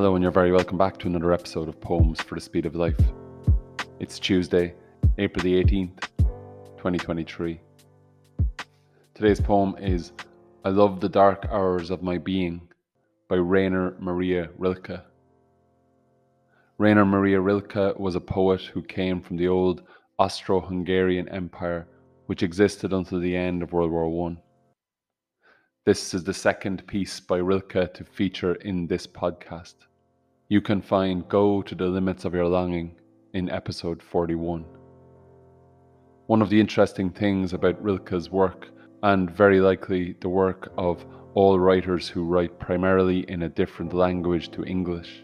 Hello, and you're very welcome back to another episode of Poems for the Speed of Life. It's Tuesday, April the 18th, 2023. Today's poem is I Love the Dark Hours of My Being by Rainer Maria Rilke. Rainer Maria Rilke was a poet who came from the old Austro Hungarian Empire, which existed until the end of World War I. This is the second piece by Rilke to feature in this podcast. You can find Go to the Limits of Your Longing in episode 41. One of the interesting things about Rilke's work, and very likely the work of all writers who write primarily in a different language to English,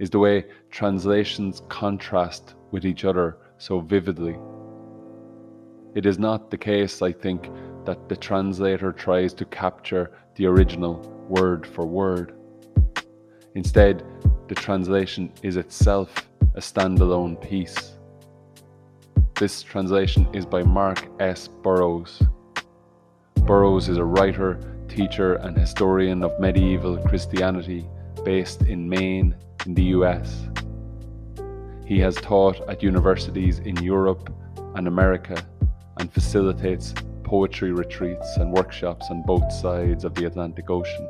is the way translations contrast with each other so vividly. It is not the case, I think, that the translator tries to capture the original word for word. Instead, the translation is itself a standalone piece. This translation is by Mark S. Burrows. Burrows is a writer, teacher, and historian of medieval Christianity based in Maine, in the US. He has taught at universities in Europe and America and facilitates poetry retreats and workshops on both sides of the Atlantic Ocean.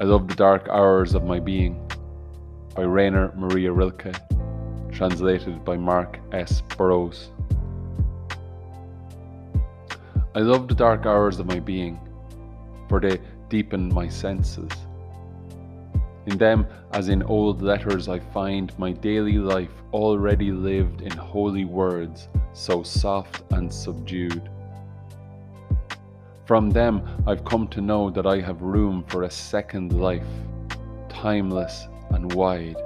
I love the dark hours of my being by Rainer Maria Rilke, translated by Mark S. Burrows. I love the dark hours of my being, for they deepen my senses. In them, as in old letters, I find my daily life already lived in holy words, so soft and subdued. From them, I've come to know that I have room for a second life, timeless and wide.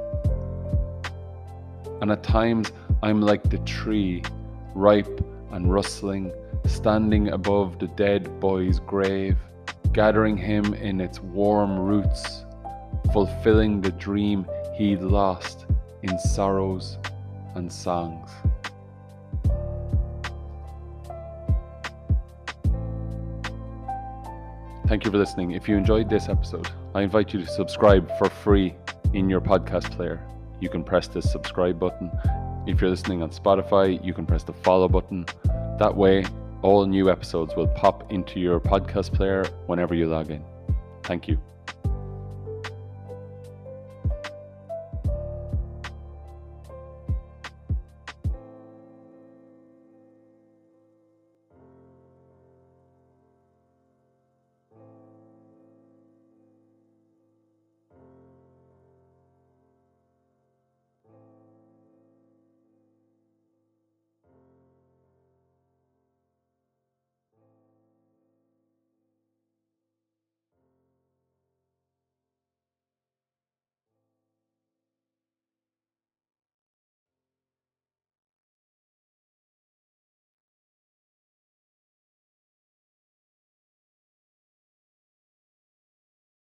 And at times, I'm like the tree, ripe and rustling, standing above the dead boy's grave, gathering him in its warm roots fulfilling the dream he'd lost in sorrows and songs. Thank you for listening. If you enjoyed this episode, I invite you to subscribe for free in your podcast player. You can press the subscribe button. If you're listening on Spotify, you can press the follow button. That way, all new episodes will pop into your podcast player whenever you log in. Thank you.